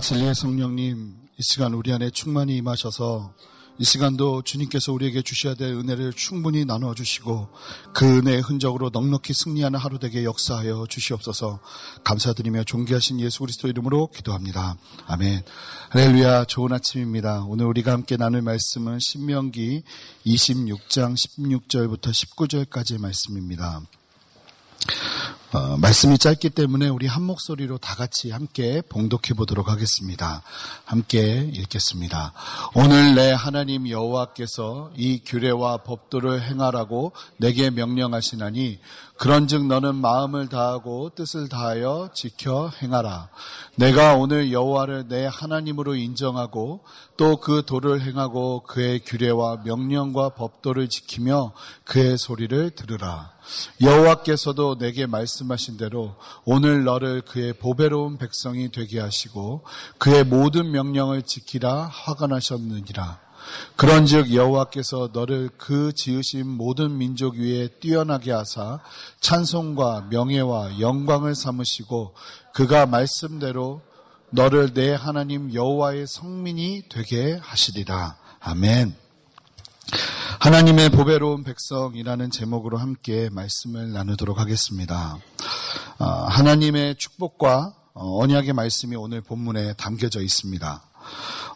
진리의 성령님 이 시간 우리 안에 충만히 임하셔서 이 시간도 주님께서 우리에게 주셔야 될 은혜를 충분히 나누어 주시고 그 은혜의 흔적으로 넉넉히 승리하는 하루 되게 역사하여 주시옵소서 감사드리며 존귀하신 예수 그리스도 이름으로 기도합니다. 아멘. 할렐루야 좋은 아침입니다. 오늘 우리가 함께 나눌 말씀은 신명기 26장 16절부터 19절까지의 말씀입니다. 어, 말씀이 짧기 때문에 우리 한 목소리로 다 같이 함께 봉독해 보도록 하겠습니다. 함께 읽겠습니다. 오늘 내 하나님 여호와께서 이 규례와 법도를 행하라고 내게 명령하시나니 그런즉 너는 마음을 다하고 뜻을 다하여 지켜 행하라. 내가 오늘 여호와를 내 하나님으로 인정하고 또 그 도를 행하고 그의 규례와 명령과 법도를 지키며 그의 소리를 들으라. 여호와께서도 내게 말씀 하신 대로 오늘 너를 그의 보배로운 백성이 되게 하시고 그의 모든 명령을 지키라 화관하셨느니라. 그런즉 여호와께서 너를 그 지으신 모든 민족 위에 뛰어나게 하사 찬송과 명예와 영광을 삼으시고 그가 말씀대로 너를 내 하나님 여호와의 성민이 되게 하시리라. 아멘. 하나님의 보배로운 백성이라는 제목으로 함께 말씀을 나누도록 하겠습니다. 아, 하나님의 축복과 어, 언약의 말씀이 오늘 본문에 담겨져 있습니다.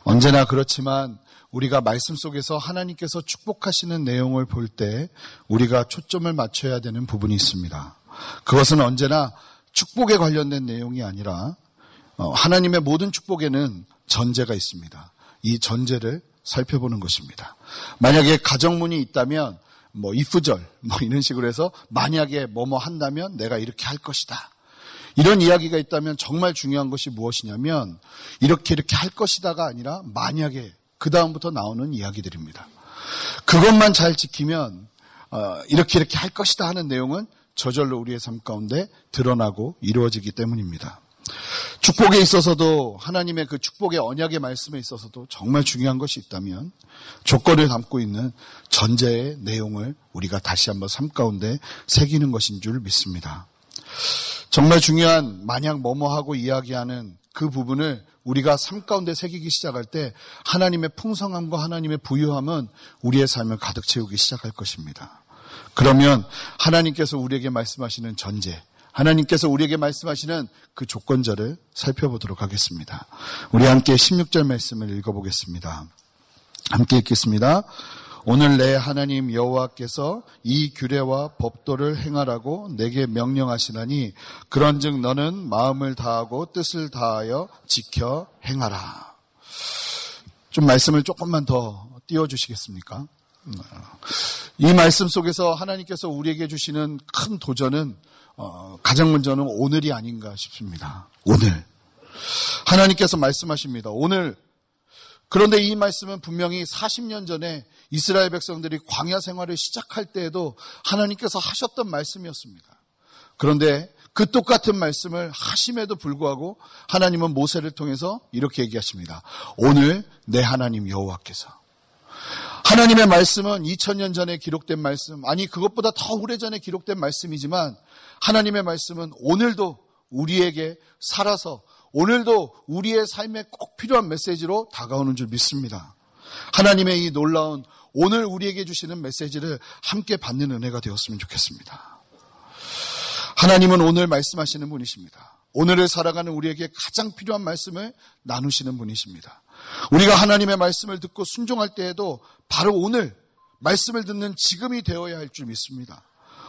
언제나 그렇지만 우리가 말씀 속에서 하나님께서 축복하시는 내용을 볼 때 우리가 초점을 맞춰야 되는 부분이 있습니다. 그것은 언제나 축복에 관련된 내용이 아니라 어, 하나님의 모든 축복에는 전제가 있습니다. 이 전제를 살펴보는 것입니다. 만약에 가정문이 있다면 뭐 이프절 뭐 이런 식으로 해서 만약에 뭐뭐 한다면 내가 이렇게 할 것이다. 이런 이야기가 있다면 정말 중요한 것이 무엇이냐면 이렇게 이렇게 할 것이다가 아니라 만약에 그 다음부터 나오는 이야기들입니다. 그것만 잘 지키면 어, 이렇게 이렇게 할 것이다 하는 내용은 저절로 우리의 삶 가운데 드러나고 이루어지기 때문입니다. 축복에 있어서도 하나님의 그 축복의 언약의 말씀에 있어서도 정말 중요한 것이 있다면 조건을 담고 있는 전제의 내용을 우리가 다시 한번 삶 가운데 새기는 것인 줄 믿습니다. 정말 중요한 만약 뭐뭐 하고 이야기하는 그 부분을 우리가 삶 가운데 새기기 시작할 때 하나님의 풍성함과 하나님의 부유함은 우리의 삶을 가득 채우기 시작할 것입니다. 그러면 하나님께서 우리에게 말씀하시는 전제, 하나님께서 우리에게 말씀하시는 그 조건절을 살펴보도록 하겠습니다. 우리 함께 16절 말씀을 읽어보겠습니다. 함께 읽겠습니다. 오늘 내 하나님 여호와께서 이 규례와 법도를 행하라고 내게 명령하시나니 그런즉 너는 마음을 다하고 뜻을 다하여 지켜 행하라. 좀 말씀을 조금만 더 띄워 주시겠습니까? 이 말씀 속에서 하나님께서 우리에게 주시는 큰 도전은 어, 가장 먼저는 오늘이 아닌가 싶습니다. 오늘. 하나님께서 말씀하십니다. 오늘. 그런데 이 말씀은 분명히 40년 전에 이스라엘 백성들이 광야 생활을 시작할 때에도 하나님께서 하셨던 말씀이었습니다. 그런데 그 똑같은 말씀을 하심에도 불구하고 하나님은 모세를 통해서 이렇게 얘기하십니다. 오늘 내 하나님 여호와께서 하나님의 말씀은 2000년 전에 기록된 말씀, 아니 그것보다 더 오래전에 기록된 말씀이지만 하나님의 말씀은 오늘도 우리에게 살아서 오늘도 우리의 삶에 꼭 필요한 메시지로 다가오는 줄 믿습니다. 하나님의 이 놀라운 오늘 우리에게 주시는 메시지를 함께 받는 은혜가 되었으면 좋겠습니다. 하나님은 오늘 말씀하시는 분이십니다. 오늘을 살아가는 우리에게 가장 필요한 말씀을 나누시는 분이십니다. 우리가 하나님의 말씀을 듣고 순종할 때에도 바로 오늘 말씀을 듣는 지금이 되어야 할 줄 믿습니다.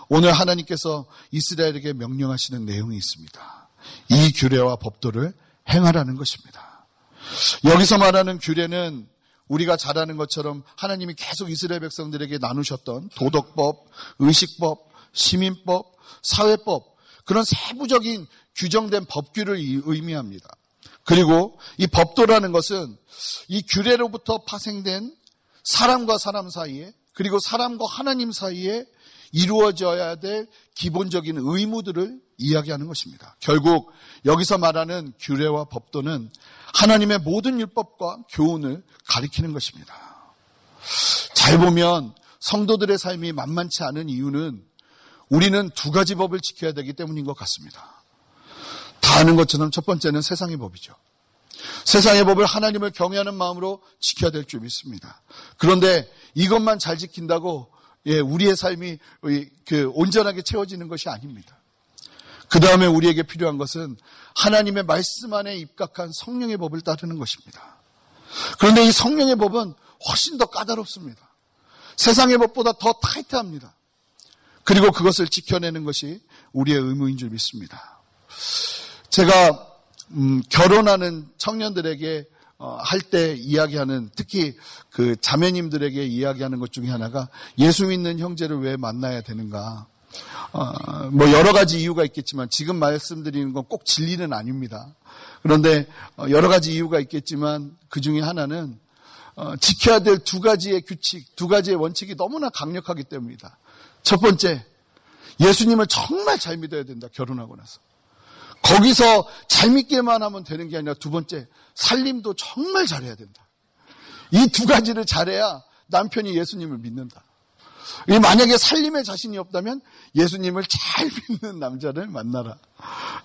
오늘 하나님께서 이스라엘에게 명령하시는 내용이 있습니다. 이 규례와 법도를 행하라는 것입니다. 여기서 말하는 규례는 우리가 잘 아는 것처럼 하나님이 계속 이스라엘 백성들에게 나누셨던 도덕법, 의식법, 시민법, 사회법, 그런 세부적인 규정된 법규를 의미합니다. 그리고 이 법도라는 것은 이 규례로부터 파생된 사람과 사람 사이에 그리고 사람과 하나님 사이에 이루어져야 될 기본적인 의무들을 이야기하는 것입니다. 결국 여기서 말하는 규례와 법도는 하나님의 모든 율법과 교훈을 가리키는 것입니다. 잘 보면 성도들의 삶이 만만치 않은 이유는 우리는 두 가지 법을 지켜야 되기 때문인 것 같습니다. 다 아는 것처럼 첫 번째는 세상의 법이죠. 세상의 법을 하나님을 경외하는 마음으로 지켜야 될 줄 믿습니다. 그런데 이것만 잘 지킨다고 예, 우리의 삶이 그 온전하게 채워지는 것이 아닙니다. 그 다음에 우리에게 필요한 것은 하나님의 말씀 안에 입각한 성령의 법을 따르는 것입니다. 그런데 이 성령의 법은 훨씬 더 까다롭습니다. 세상의 법보다 더 타이트합니다. 그리고 그것을 지켜내는 것이 우리의 의무인 줄 믿습니다. 제가 음, 결혼하는 청년들에게 어, 할 때 이야기하는 특히 그 자매님들에게 이야기하는 것 중에 하나가 예수 믿는 형제를 왜 만나야 되는가? 어, 뭐 여러 가지 이유가 있겠지만 지금 말씀드리는 건 꼭 진리는 아닙니다. 그런데 어, 여러 가지 이유가 있겠지만 그 중에 하나는 어, 지켜야 될 두 가지의 규칙, 두 가지의 원칙이 너무나 강력하기 때문이다. 첫 번째, 예수님을 정말 잘 믿어야 된다. 결혼하고 나서. 거기서 잘 믿기만 하면 되는 게 아니라 두 번째, 살림도 정말 잘해야 된다. 이 두 가지를 잘해야 남편이 예수님을 믿는다. 만약에 살림에 자신이 없다면 예수님을 잘 믿는 남자를 만나라.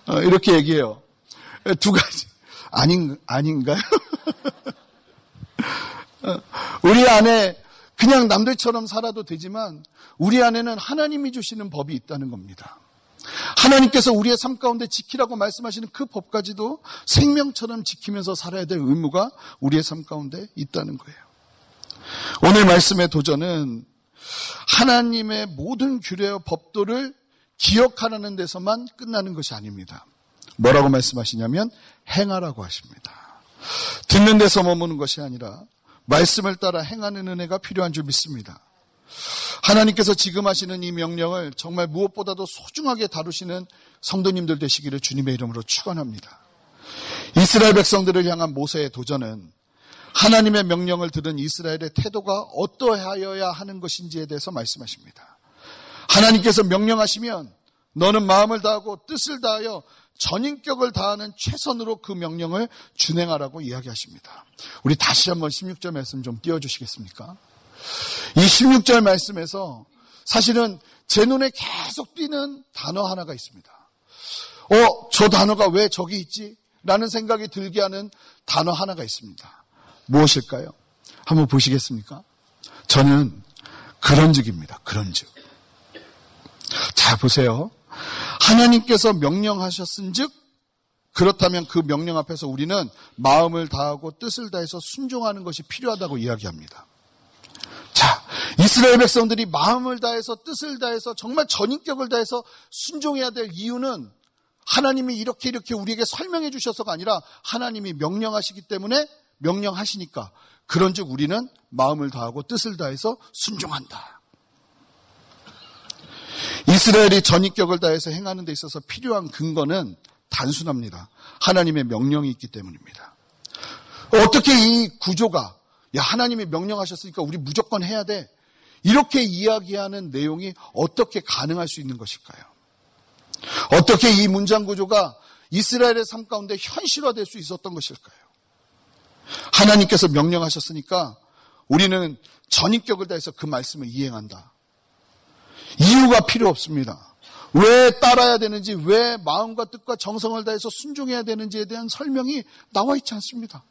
어, 이렇게 얘기해요. 두 가지. 아닌, 아닌가요? 어, 우리 안에 그냥 남들처럼 살아도 되지만 우리 안에는 하나님이 주시는 법이 있다는 겁니다. 하나님께서 우리의 삶 가운데 지키라고 말씀하시는 그 법까지도 생명처럼 지키면서 살아야 될 의무가 우리의 삶 가운데 있다는 거예요. 오늘 말씀의 도전은 하나님의 모든 규례와 법도를 기억하라는 데서만 끝나는 것이 아닙니다. 뭐라고 말씀하시냐면 행하라고 하십니다. 듣는 데서 머무는 것이 아니라 말씀을 따라 행하는 은혜가 필요한 줄 믿습니다. 하나님께서 지금 하시는 이 명령을 정말 무엇보다도 소중하게 다루시는 성도님들 되시기를 주님의 이름으로 축원합니다. 이스라엘 백성들을 향한 모세의 도전은 하나님의 명령을 들은 이스라엘의 태도가 어떠하여야 하는 것인지에 대해서 말씀하십니다. 하나님께서 명령하시면 너는 마음을 다하고 뜻을 다하여 전인격을 다하는 최선으로 그 명령을 준행하라고 이야기하십니다. 우리 다시 한번 16절 말씀 좀 띄워주시겠습니까? 이 16절 말씀에서 사실은 제 눈에 계속 띄는 단어 하나가 있습니다. 어, 저 단어가 왜 저기 있지? 라는 생각이 들게 하는 단어 하나가 있습니다. 무엇일까요? 한번 보시겠습니까? 저는 그런 즉입니다. 그런 즉. 자, 보세요. 하나님께서 명령하셨은 즉, 그렇다면 그 명령 앞에서 우리는 마음을 다하고 뜻을 다해서 순종하는 것이 필요하다고 이야기합니다. 자, 이스라엘 백성들이 마음을 다해서 뜻을 다해서 정말 전인격을 다해서 순종해야 될 이유는 하나님이 이렇게 이렇게 우리에게 설명해 주셔서가 아니라 하나님이 명령하시기 때문에 명령하시니까 그런즉 우리는 마음을 다하고 뜻을 다해서 순종한다. 이스라엘이 전인격을 다해서 행하는 데 있어서 필요한 근거는 단순합니다. 하나님의 명령이 있기 때문입니다. 어떻게 이 구조가 야, 하나님이 명령하셨으니까 우리 무조건 해야 돼. 이렇게 이야기하는 내용이 어떻게 가능할 수 있는 것일까요? 어떻게 이 문장 구조가 이스라엘의 삶 가운데 현실화될 수 있었던 것일까요? 하나님께서 명령하셨으니까 우리는 전인격을 다해서 그 말씀을 이행한다. 이유가 필요 없습니다. 왜 따라야 되는지, 왜 마음과 뜻과 정성을 다해서 순종해야 되는지에 대한 설명이 나와 있지 않습니다.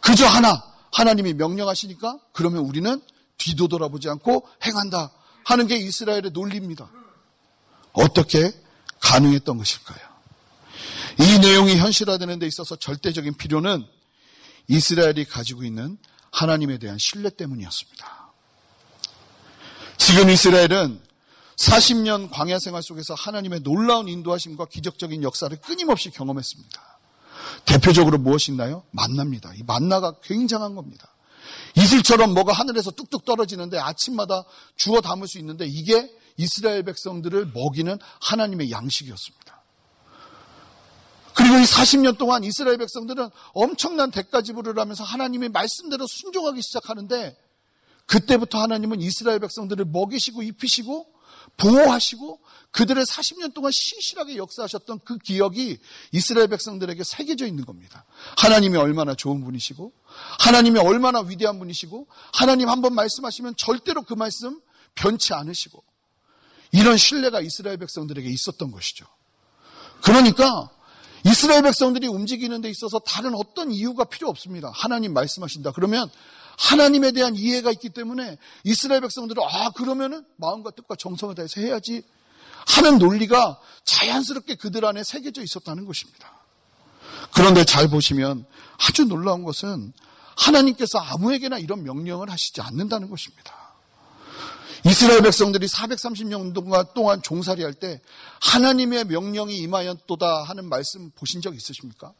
그저 하나, 하나님이 명령하시니까 그러면 우리는 뒤도 돌아보지 않고 행한다 하는 게 이스라엘의 논리입니다. 어떻게 가능했던 것일까요? 이 내용이 현실화되는 데 있어서 절대적인 필요는 이스라엘이 가지고 있는 하나님에 대한 신뢰 때문이었습니다. 지금 이스라엘은 40년 광야 생활 속에서 하나님의 놀라운 인도하심과 기적적인 역사를 끊임없이 경험했습니다. 대표적으로 무엇이 있나요? 만납니다. 이 만나가 굉장한 겁니다. 이슬처럼 뭐가 하늘에서 뚝뚝 떨어지는데 아침마다 주워 담을 수 있는데 이게 이스라엘 백성들을 먹이는 하나님의 양식이었습니다. 그리고 이 40년 동안 이스라엘 백성들은 엄청난 대가 지불을 하면서 하나님의 말씀대로 순종하기 시작하는데 그때부터 하나님은 이스라엘 백성들을 먹이시고 입히시고 보호하시고 그들의 40년 동안 신실하게 역사하셨던 그 기억이 이스라엘 백성들에게 새겨져 있는 겁니다. 하나님이 얼마나 좋은 분이시고, 하나님이 얼마나 위대한 분이시고, 하나님 한 번 말씀하시면 절대로 그 말씀 변치 않으시고, 이런 신뢰가 이스라엘 백성들에게 있었던 것이죠. 그러니까 이스라엘 백성들이 움직이는 데 있어서 다른 어떤 이유가 필요 없습니다. 하나님 말씀하신다. 그러면 하나님에 대한 이해가 있기 때문에 이스라엘 백성들은 아 그러면은 마음과 뜻과 정성을 다해서 해야지 하는 논리가 자연스럽게 그들 안에 새겨져 있었다는 것입니다. 그런데 잘 보시면 아주 놀라운 것은 하나님께서 아무에게나 이런 명령을 하시지 않는다는 것입니다. 이스라엘 백성들이 430년 동안 종살이 할 때 하나님의 명령이 임하였도다 하는 말씀 보신 적 있으십니까?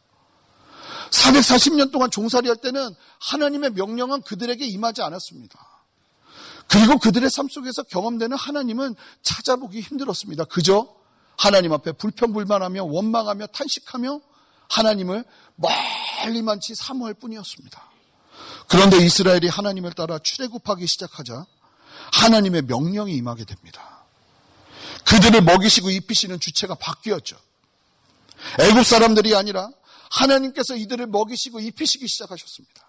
440년 동안 종살이 할 때는 하나님의 명령은 그들에게 임하지 않았습니다. 그리고 그들의 삶 속에서 경험되는 하나님은 찾아보기 힘들었습니다. 그저 하나님 앞에 불평불만하며 원망하며 탄식하며 하나님을 멀리만치 사모할 뿐이었습니다. 그런데 이스라엘이 하나님을 따라 출애굽하기 시작하자 하나님의 명령이 임하게 됩니다. 그들을 먹이시고 입히시는 주체가 바뀌었죠. 애굽 사람들이 아니라 하나님께서 이들을 먹이시고 입히시기 시작하셨습니다.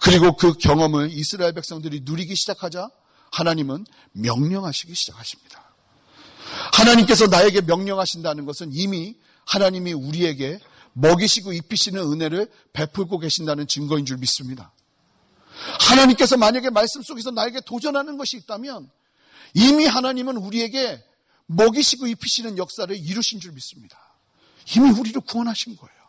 그리고 그 경험을 이스라엘 백성들이 누리기 시작하자 하나님은 명령하시기 시작하십니다. 하나님께서 나에게 명령하신다는 것은 이미 하나님이 우리에게 먹이시고 입히시는 은혜를 베풀고 계신다는 증거인 줄 믿습니다. 하나님께서 만약에 말씀 속에서 나에게 도전하는 것이 있다면 이미 하나님은 우리에게 먹이시고 입히시는 역사를 이루신 줄 믿습니다. 이미 우리를 구원하신 거예요.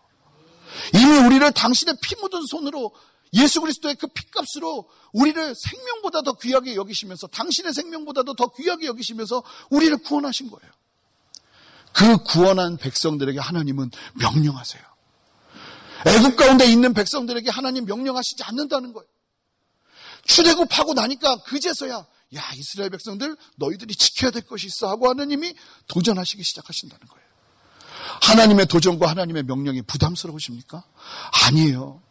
이미 우리를 당신의 피 묻은 손으로 예수 그리스도의 그 피값으로 우리를 생명보다 더 귀하게 여기시면서 당신의 생명보다도 더 귀하게 여기시면서 우리를 구원하신 거예요. 그 구원한 백성들에게 하나님은 명령하세요. 애국 가운데 있는 백성들에게 하나님 명령하시지 않는다는 거예요. 출애굽하고 나니까 그제서야 야 이스라엘 백성들 너희들이 지켜야 될 것이 있어 하고 하나님이 도전하시기 시작하신다는 거예요. 하나님의 도전과 하나님의 명령이 부담스러우십니까? 아니에요.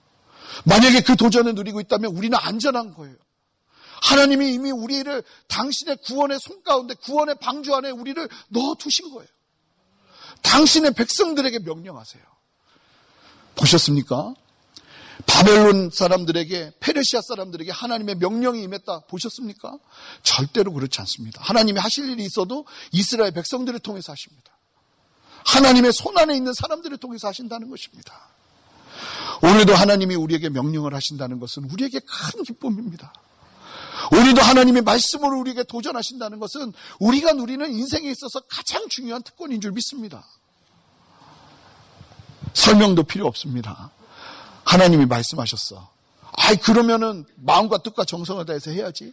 만약에 그 도전을 누리고 있다면 우리는 안전한 거예요. 하나님이 이미 우리를 당신의 구원의 손 가운데 구원의 방주 안에 우리를 넣어 두신 거예요. 당신의 백성들에게 명령하세요. 보셨습니까? 바벨론 사람들에게 페르시아 사람들에게 하나님의 명령이 임했다 보셨습니까? 절대로 그렇지 않습니다. 하나님이 하실 일이 있어도 이스라엘 백성들을 통해서 하십니다. 하나님의 손 안에 있는 사람들을 통해서 하신다는 것입니다. 오늘도 하나님이 우리에게 명령을 하신다는 것은 우리에게 큰 기쁨입니다. 오늘도 하나님의 말씀으로 우리에게 도전하신다는 것은 우리가 누리는 인생에 있어서 가장 중요한 특권인 줄 믿습니다. 설명도 필요 없습니다. 하나님이 말씀하셨어. 아이, 그러면은 마음과 뜻과 정성을 다해서 해야지.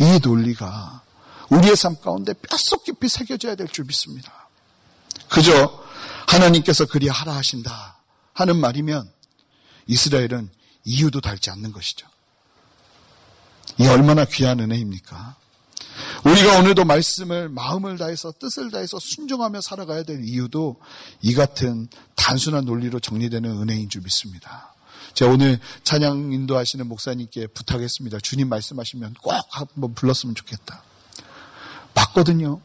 이 논리가 우리의 삶 가운데 뼛속 깊이 새겨져야 될 줄 믿습니다. 그저 하나님께서 그리 하라 하신다 하는 말이면 이스라엘은 이유도 달지 않는 것이죠. 이 얼마나 귀한 은혜입니까? 우리가 오늘도 말씀을 마음을 다해서 뜻을 다해서 순종하며 살아가야 될 이유도 이 같은 단순한 논리로 정리되는 은혜인 줄 믿습니다. 제가 오늘 찬양 인도하시는 목사님께 부탁했습니다. 주님 말씀하시면 꼭 한번 불렀으면 좋겠다. 맞거든요.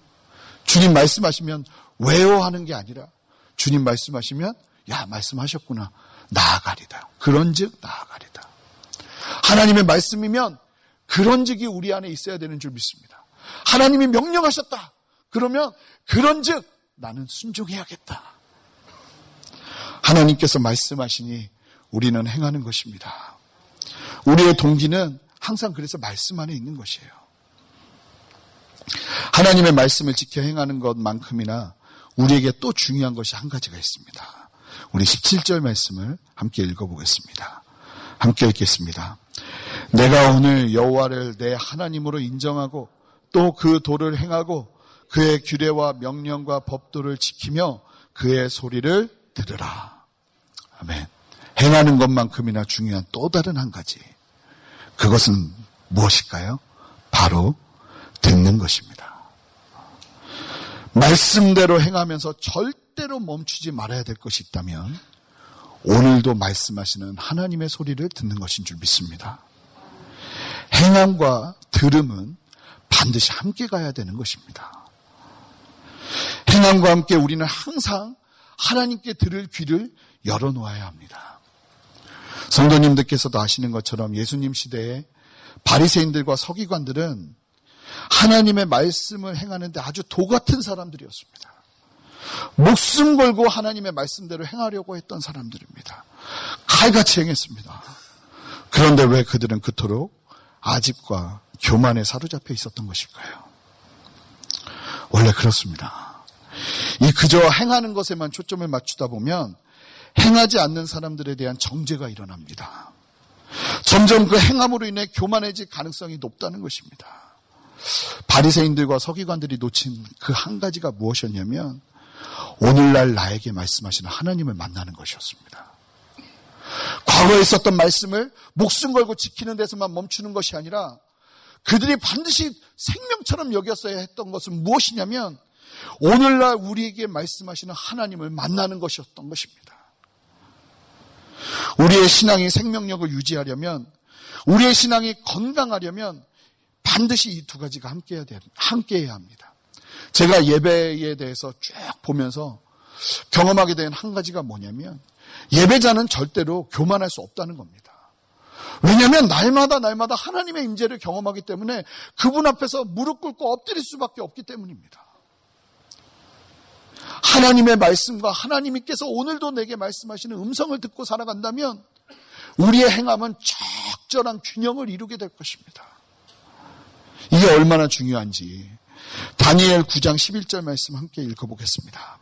주님 말씀하시면 왜요 하는 게 아니라 주님 말씀하시면 야 말씀하셨구나 나아가리다. 그런즉 나아가리다. 하나님의 말씀이면 그런즉이 우리 안에 있어야 되는 줄 믿습니다. 하나님이 명령하셨다. 그러면 그런즉 나는 순종해야겠다. 하나님께서 말씀하시니 우리는 행하는 것입니다. 우리의 동기는 항상 그래서 말씀 안에 있는 것이에요. 하나님의 말씀을 지켜 행하는 것만큼이나 우리에게 또 중요한 것이 한 가지가 있습니다. 우리 17절 말씀을 함께 읽어보겠습니다. 함께 읽겠습니다. 내가 오늘 여호와를 내 하나님으로 인정하고 또 그 도를 행하고 그의 규례와 명령과 법도를 지키며 그의 소리를 들으라. 아멘. 행하는 것만큼이나 중요한 또 다른 한 가지. 그것은 무엇일까요? 바로 듣는 것입니다. 말씀대로 행하면서 절대로 멈추지 말아야 될 것이 있다면 오늘도 말씀하시는 하나님의 소리를 듣는 것인 줄 믿습니다. 행함과 들음은 반드시 함께 가야 되는 것입니다. 행함과 함께 우리는 항상 하나님께 들을 귀를 열어놓아야 합니다. 성도님들께서도 아시는 것처럼 예수님 시대에 바리새인들과 서기관들은 하나님의 말씀을 행하는데 아주 도 같은 사람들이었습니다. 목숨 걸고 하나님의 말씀대로 행하려고 했던 사람들입니다. 칼같이 행했습니다. 그런데 왜 그들은 그토록 아집과 교만에 사로잡혀 있었던 것일까요? 원래 그렇습니다. 이 그저 행하는 것에만 초점을 맞추다 보면 행하지 않는 사람들에 대한 정죄가 일어납니다. 점점 그 행함으로 인해 교만해질 가능성이 높다는 것입니다. 바리새인들과 서기관들이 놓친 그 한 가지가 무엇이었냐면 오늘날 나에게 말씀하시는 하나님을 만나는 것이었습니다. 과거에 있었던 말씀을 목숨 걸고 지키는 데서만 멈추는 것이 아니라 그들이 반드시 생명처럼 여겼어야 했던 것은 무엇이냐면 오늘날 우리에게 말씀하시는 하나님을 만나는 것이었던 것입니다. 우리의 신앙이 생명력을 유지하려면 우리의 신앙이 건강하려면 반드시 이 두 가지가 함께해야 돼, 함께해야 합니다. 제가 예배에 대해서 쭉 보면서 경험하게 된 한 가지가 뭐냐면 예배자는 절대로 교만할 수 없다는 겁니다. 왜냐하면 날마다 날마다 하나님의 임재를 경험하기 때문에 그분 앞에서 무릎 꿇고 엎드릴 수밖에 없기 때문입니다. 하나님의 말씀과 하나님께서 오늘도 내게 말씀하시는 음성을 듣고 살아간다면 우리의 행함은 적절한 균형을 이루게 될 것입니다. 이게 얼마나 중요한지 다니엘 9장 11절 말씀 함께 읽어보겠습니다.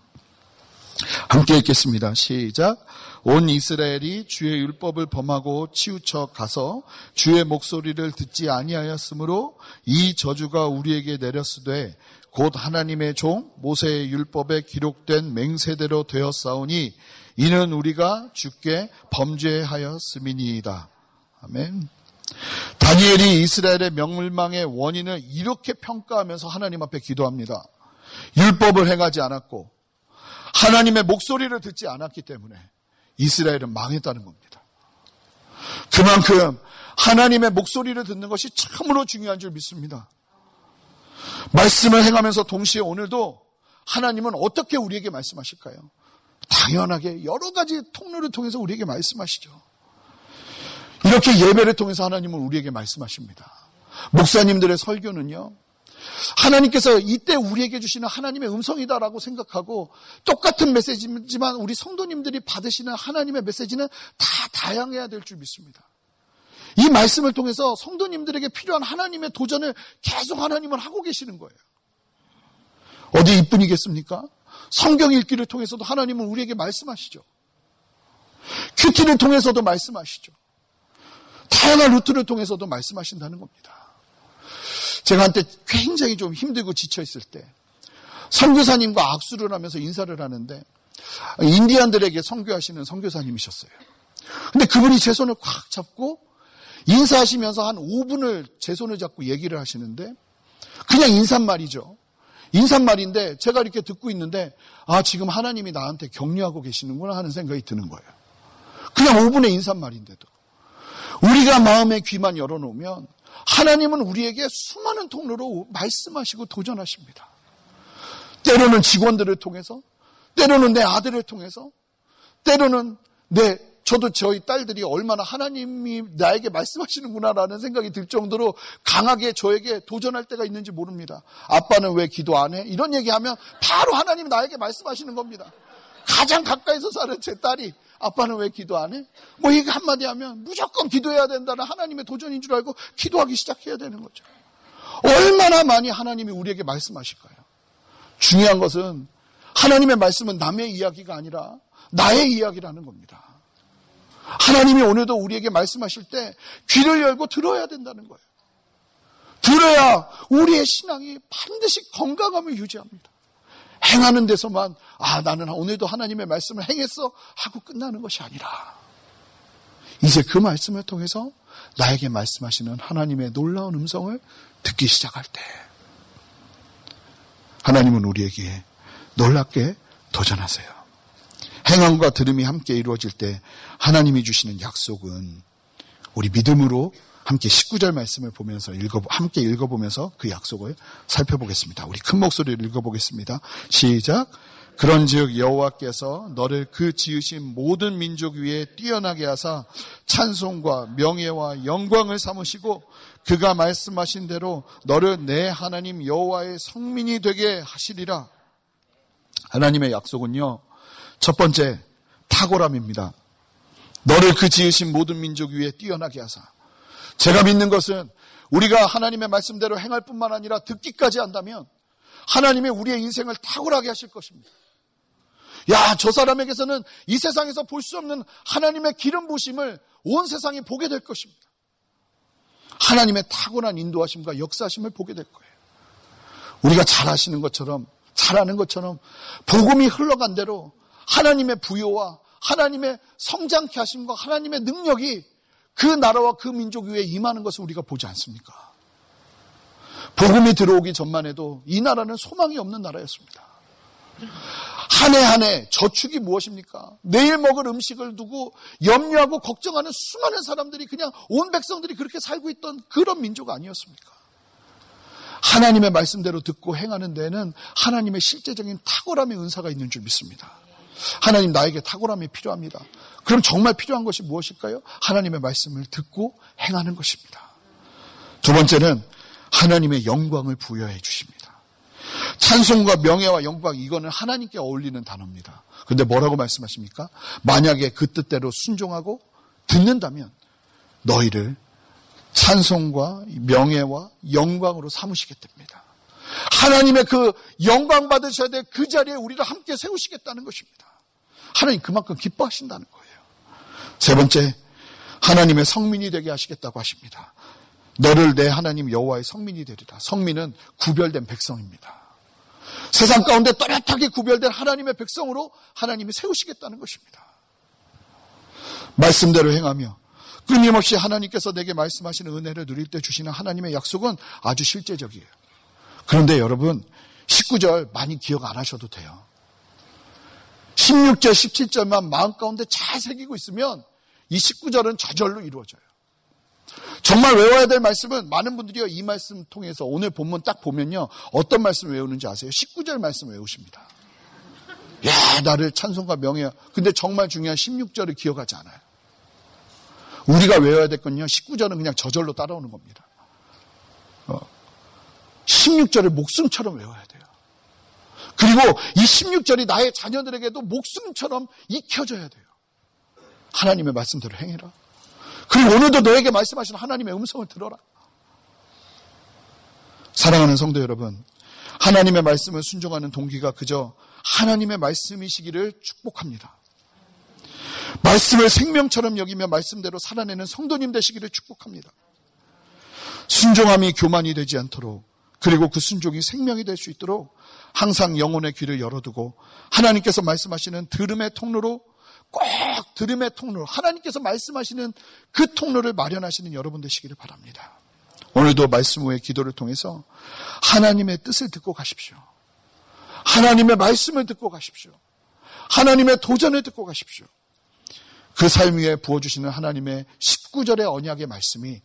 함께 읽겠습니다. 시작. 온 이스라엘이 주의 율법을 범하고 치우쳐 가서 주의 목소리를 듣지 아니하였으므로 이 저주가 우리에게 내렸으되 곧 하나님의 종 모세의 율법에 기록된 맹세대로 되었사오니 이는 우리가 주께 범죄하였음이니이다. 아멘. 다니엘이 이스라엘의 명물망의 원인을 이렇게 평가하면서 하나님 앞에 기도합니다. 율법을 행하지 않았고 하나님의 목소리를 듣지 않았기 때문에 이스라엘은 망했다는 겁니다. 그만큼 하나님의 목소리를 듣는 것이 참으로 중요한 줄 믿습니다. 말씀을 행하면서 동시에 오늘도 하나님은 어떻게 우리에게 말씀하실까요? 당연하게 여러 가지 통로를 통해서 우리에게 말씀하시죠. 이렇게 예배를 통해서 하나님은 우리에게 말씀하십니다. 목사님들의 설교는요, 하나님께서 이때 우리에게 주시는 하나님의 음성이다라고 생각하고 똑같은 메시지지만 우리 성도님들이 받으시는 하나님의 메시지는 다 다양해야 될 줄 믿습니다. 이 말씀을 통해서 성도님들에게 필요한 하나님의 도전을 계속 하나님은 하고 계시는 거예요. 어디 이뿐이겠습니까? 성경 읽기를 통해서도 하나님은 우리에게 말씀하시죠. QT를 통해서도 말씀하시죠. 다양한 루트를 통해서도 말씀하신다는 겁니다. 제가 한때 굉장히 좀 힘들고 지쳐 있을 때 선교사님과 악수를 하면서 인사를 하는데 인디안들에게 선교하시는 선교사님이셨어요. 근데 그분이 제 손을 꽉 잡고 인사하시면서 한 5분을 제 손을 잡고 얘기를 하시는데 그냥 인사말이죠. 인사말인데 제가 이렇게 듣고 있는데 아 지금 하나님이 나한테 격려하고 계시는구나 하는 생각이 드는 거예요. 그냥 5분의 인사말인데도 우리가 마음의 귀만 열어놓으면 하나님은 우리에게 수많은 통로로 말씀하시고 도전하십니다. 때로는 직원들을 통해서, 때로는 내 아들을 통해서, 때로는 내 저도 저희 딸들이 얼마나 하나님이 나에게 말씀하시는구나라는 생각이 들 정도로 강하게 저에게 도전할 때가 있는지 모릅니다. 아빠는 왜 기도 안 해? 이런 얘기하면 바로 하나님이 나에게 말씀하시는 겁니다. 가장 가까이서 사는 제 딸이 아빠는 왜 기도 안 해? 뭐 이게 한마디 하면 무조건 기도해야 된다는 하나님의 도전인 줄 알고 기도하기 시작해야 되는 거죠. 얼마나 많이 하나님이 우리에게 말씀하실까요? 중요한 것은 하나님의 말씀은 남의 이야기가 아니라 나의 이야기라는 겁니다. 하나님이 오늘도 우리에게 말씀하실 때 귀를 열고 들어야 된다는 거예요. 들어야 우리의 신앙이 반드시 건강함을 유지합니다. 행하는 데서만 아 나는 오늘도 하나님의 말씀을 행했어 하고 끝나는 것이 아니라 이제 그 말씀을 통해서 나에게 말씀하시는 하나님의 놀라운 음성을 듣기 시작할 때 하나님은 우리에게 놀랍게 도전하세요. 행함과 들음이 함께 이루어질 때 하나님이 주시는 약속은 우리 믿음으로 함께 19절 말씀을 보면서 읽어 함께 읽어보면서 그 약속을 살펴보겠습니다. 우리 큰 목소리를 읽어보겠습니다. 시작. 그런즉 여호와께서 너를 그 지으신 모든 민족 위에 뛰어나게 하사 찬송과 명예와 영광을 삼으시고 그가 말씀하신 대로 너를 내 하나님 여호와의 성민이 되게 하시리라. 하나님의 약속은요, 첫 번째, 탁월함입니다. 너를 그 지으신 모든 민족 위에 뛰어나게 하사. 제가 믿는 것은 우리가 하나님의 말씀대로 행할 뿐만 아니라 듣기까지 한다면 하나님의 우리의 인생을 탁월하게 하실 것입니다. 야, 저 사람에게서는 이 세상에서 볼 수 없는 하나님의 기름 부심을 온 세상이 보게 될 것입니다. 하나님의 탁월한 인도하심과 역사하심을 보게 될 거예요. 우리가 잘 하시는 것처럼, 잘하는 것처럼, 복음이 흘러간 대로 하나님의 부여와 하나님의 성장케 하심과 하나님의 능력이 그 나라와 그 민족 위에 임하는 것을 우리가 보지 않습니까? 복음이 들어오기 전만 해도 이 나라는 소망이 없는 나라였습니다. 한 해 한 해 저축이 무엇입니까? 내일 먹을 음식을 두고 염려하고 걱정하는 수많은 사람들이 그냥 온 백성들이 그렇게 살고 있던 그런 민족 아니었습니까? 하나님의 말씀대로 듣고 행하는 데에는 하나님의 실제적인 탁월함의 은사가 있는 줄 믿습니다. 하나님 나에게 탁월함이 필요합니다. 그럼 정말 필요한 것이 무엇일까요? 하나님의 말씀을 듣고 행하는 것입니다. 두 번째는 하나님의 영광을 부여해 주십니다. 찬송과 명예와 영광 이거는 하나님께 어울리는 단어입니다. 근데 뭐라고 말씀하십니까? 만약에 그 뜻대로 순종하고 듣는다면 너희를 찬송과 명예와 영광으로 삼으시겠답니다. 하나님의 그 영광 받으셔야 될 그 자리에 우리를 함께 세우시겠다는 것입니다. 하나님 그만큼 기뻐하신다는 거예요. 세 번째, 하나님의 성민이 되게 하시겠다고 하십니다. 너를 내 하나님 여호와의 성민이 되리라. 성민은 구별된 백성입니다. 세상 가운데 또렷하게 구별된 하나님의 백성으로 하나님이 세우시겠다는 것입니다. 말씀대로 행하며 끊임없이 하나님께서 내게 말씀하시는 은혜를 누릴 때 주시는 하나님의 약속은 아주 실제적이에요. 그런데 여러분 19절 많이 기억 안 하셔도 돼요. 16절, 17절만 마음 가운데 잘 새기고 있으면 이 19절은 저절로 이루어져요. 정말 외워야 될 말씀은 많은 분들이 이 말씀 통해서 오늘 본문 딱 보면요. 어떤 말씀 외우는지 아세요? 19절 말씀 외우십니다. 야, 나를 찬송과 명예. 근데 정말 중요한 16절을 기억하지 않아요. 우리가 외워야 될 건요. 19절은 그냥 저절로 따라오는 겁니다. 16절을 어. 목숨처럼 외워야 돼요. 그리고 이 16절이 나의 자녀들에게도 목숨처럼 익혀져야 돼요. 하나님의 말씀대로 행해라. 그리고 오늘도 너에게 말씀하시는 하나님의 음성을 들어라. 사랑하는 성도 여러분, 하나님의 말씀을 순종하는 동기가 그저 하나님의 말씀이시기를 축복합니다. 말씀을 생명처럼 여기며 말씀대로 살아내는 성도님 되시기를 축복합니다. 순종함이 교만이 되지 않도록 그리고 그 순종이 생명이 될 수 있도록 항상 영혼의 귀를 열어두고 하나님께서 말씀하시는 들음의 통로로 꼭 들음의 통로, 하나님께서 말씀하시는 그 통로를 마련하시는 여러분 되시기를 바랍니다. 오늘도 말씀 후에 기도를 통해서 하나님의 뜻을 듣고 가십시오. 하나님의 말씀을 듣고 가십시오. 하나님의 도전을 듣고 가십시오. 그 삶 위에 부어주시는 하나님의 19절의 언약의 말씀이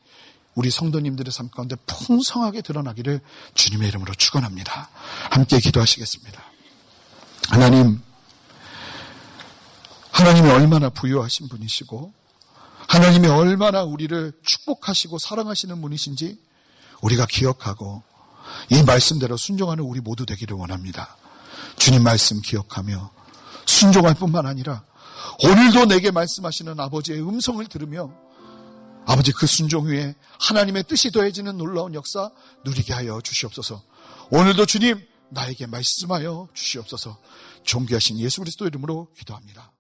우리 성도님들의 삶 가운데 풍성하게 드러나기를 주님의 이름으로 축원합니다. 함께 기도하시겠습니다. 하나님, 하나님이 얼마나 부유하신 분이시고 하나님이 얼마나 우리를 축복하시고 사랑하시는 분이신지 우리가 기억하고 이 말씀대로 순종하는 우리 모두 되기를 원합니다. 주님 말씀 기억하며 순종할 뿐만 아니라 오늘도 내게 말씀하시는 아버지의 음성을 들으며 아버지 그 순종 후에 하나님의 뜻이 더해지는 놀라운 역사 누리게 하여 주시옵소서. 오늘도 주님 나에게 말씀하여 주시옵소서. 존귀하신 예수 그리스도 이름으로 기도합니다.